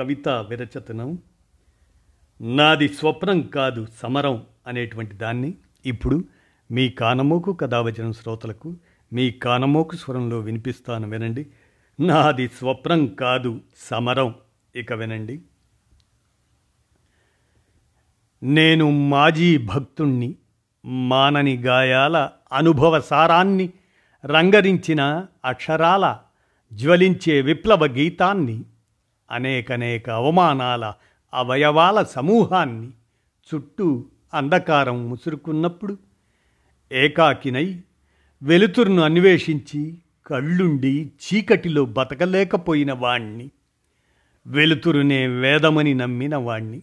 కవిత విరచతనం. నాది స్వప్నం కాదు సమరం అనేటువంటి దాన్ని ఇప్పుడు మీ కానమోకు కథావచనం శ్రోతలకు మీ కానమోకు స్వరంలో వినిపిస్తాను వినండి. నాది స్వప్నం కాదు సమరం ఇక వినండి. నేను మాజీ భక్తుణ్ణి మానని గాయాల అనుభవ సారాన్ని రంగరించిన అక్షరాల జ్వలించే విప్లవ గీతాన్ని అనేకనేక అవమానాల అవయవాల సమూహాన్ని చుట్టూ అంధకారం ముసురుకున్నప్పుడు ఏకాకినై వెలుతురును అన్వేషించి కళ్ళుండి చీకటిలో బతకలేకపోయిన వాణ్ణి వెలుతురునే వేదమని నమ్మిన వాణ్ణి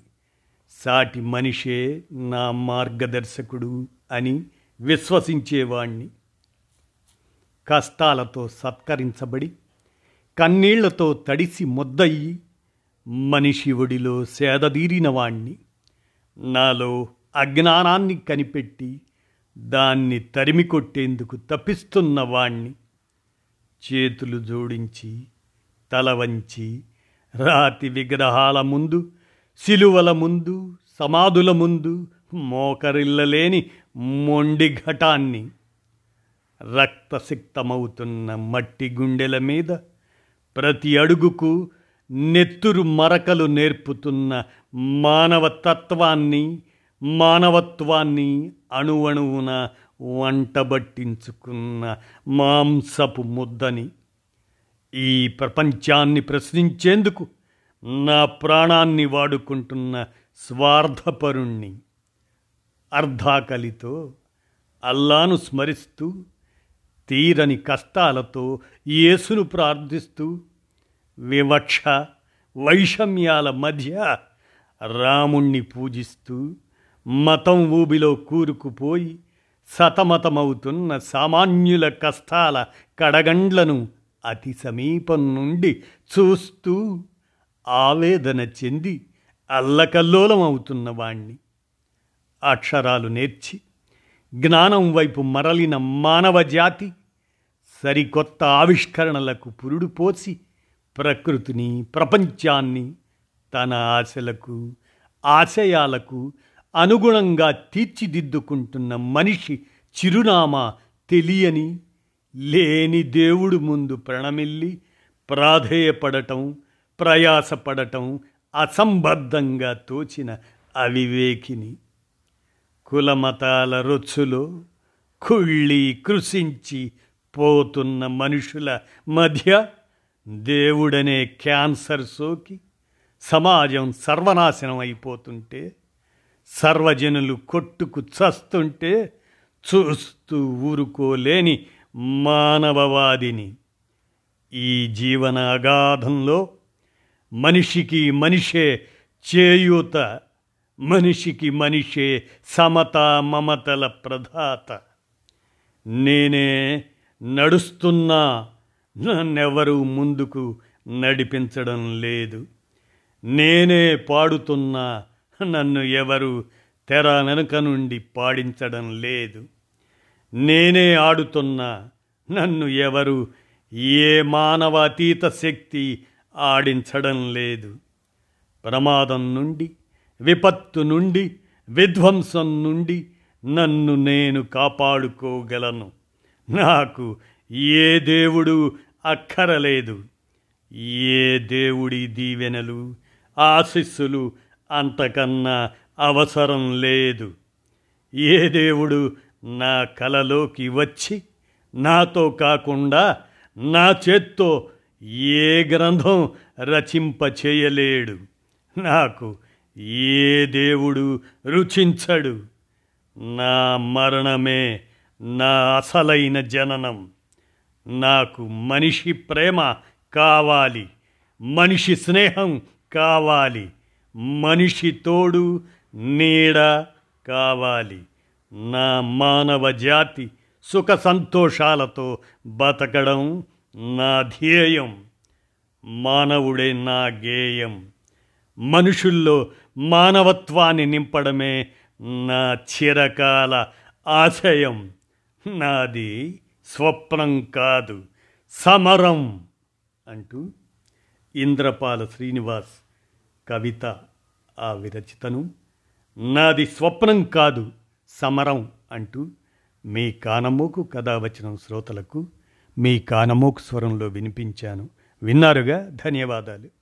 సాటి మనిషే నా మార్గదర్శకుడు అని విశ్వసించేవాణ్ణి కష్టాలతో సత్కరించబడి కన్నీళ్ళతో తడిసి ముద్దయి మనిషి ఒడిలో సేదదీరిన వాణ్ణి నాలో అజ్ఞానాన్ని కనిపెట్టి దాన్ని తరిమి కొట్టేందుకు తప్పిస్తున్న వాణ్ణి చేతులు జోడించి తల వంచి రాతి విగ్రహాల ముందు శిలువల ముందు సమాధుల ముందు మోకరిల్లలేని మొండి ఘటాన్ని రక్తసిక్తమవుతున్న మట్టి గుండెల మీద ప్రతి అడుగుకు నెత్తురు మరకలు నేర్పుతున్న మానవతత్వాన్ని మానవత్వాన్ని అణువణువున వంటబట్టించుకున్న మాంసపు ముద్దని ఈ ప్రపంచాన్ని ప్రశ్నించేందుకు నా ప్రాణాన్ని వాడుకుంటున్న స్వార్థపరుణ్ణి అర్ధాకలితో అల్లాను స్మరిస్తూ తీరని కష్టాలతో యేసును ప్రార్థిస్తూ వివక్ష వైషమ్యాల మధ్య రాముణ్ణి పూజిస్తూ మతం ఊబిలో కూరుకుపోయి సతమతమవుతున్న సామాన్యుల కష్టాల కడగండ్లను అతి సమీపం నుండి చూస్తూ ఆవేదన చెంది అల్లకల్లోలమవుతున్న వాణ్ణి. అక్షరాలు నేర్చి జ్ఞానం వైపు మరలిన మానవ జాతి సరికొత్త ఆవిష్కరణలకు పురుడు పోసి ప్రకృతిని ప్రపంచాన్ని తన ఆశలకు ఆశయాలకు అనుగుణంగా తీర్చిదిద్దుకుంటున్న మనిషి చిరునామా తెలియని లేని దేవుడు ముందు ప్రణమిల్లి ప్రాధేయపడటం ప్రయాసపడటం అసంబద్ధంగా తోచిన అవివేకిని. కులమతాల రొచ్చులో కుళ్ళి కృషించి పోతున్న మనుషుల మధ్య దేవుడనే క్యాన్సర్ సోకి సమాజం సర్వనాశనం అయిపోతుంటే సర్వజనులు కొట్టుకు చస్తుంటే చూస్తూ ఊరుకోలేని మానవవాదిని. ఈ జీవన అగాధంలో మనిషికి మనిషే చేయూత మనిషికి మనిషే సమత మమతల ప్రధాత. నేనే నడుస్తున్నా నన్నెవరూ ముందుకు నడిపించడం లేదు. నేనే పాడుతున్నా నన్ను ఎవరు తెర వెనుక నుండి పాడించడం లేదు. నేనే ఆడుతున్నా నన్ను ఎవరు ఏ మానవాతీత శక్తి ఆడించడం లేదు. ప్రమాదం నుండి విపత్తు నుండి విధ్వంసం నుండి నన్ను నేను కాపాడుకోగలను. నాకు ఏ దేవుడు అక్కరలేదు. ఏ దేవుడి దీవెనలు ఆశిస్సులు అంతకన్నా అవసరం లేదు. ఏ దేవుడు నా కలలోకి వచ్చి నాతో కాకుండా నా చేత్తో ఏ గ్రంథం రచింపచేయలేడు. నాకు ఏ దేవుడు రుచించడు. నా మరణమే నా అసలైన జననం. నాకు మనిషి ప్రేమ కావాలి మనిషి స్నేహం కావాలి మనిషి తోడు నీడ కావాలి. నా మానవ జాతి సుఖ సంతోషాలతో బతకడం నా ధ్యేయం మానవుడే నా గేయం. మనుషుల్లో మానవత్వాన్ని నింపడమే నా చిరకాల ఆశయం. నాది స్వప్నం కాదు సమరం అంటూ ఇంద్రపాల శ్రీనివాస్ కవిత ఆ విరచితను నాది స్వప్నం కాదు సమరం అంటూ మీ కానమోకు కథ శ్రోతలకు మీ కానమోకు స్వరంలో వినిపించాను. విన్నారుగా? ధన్యవాదాలు.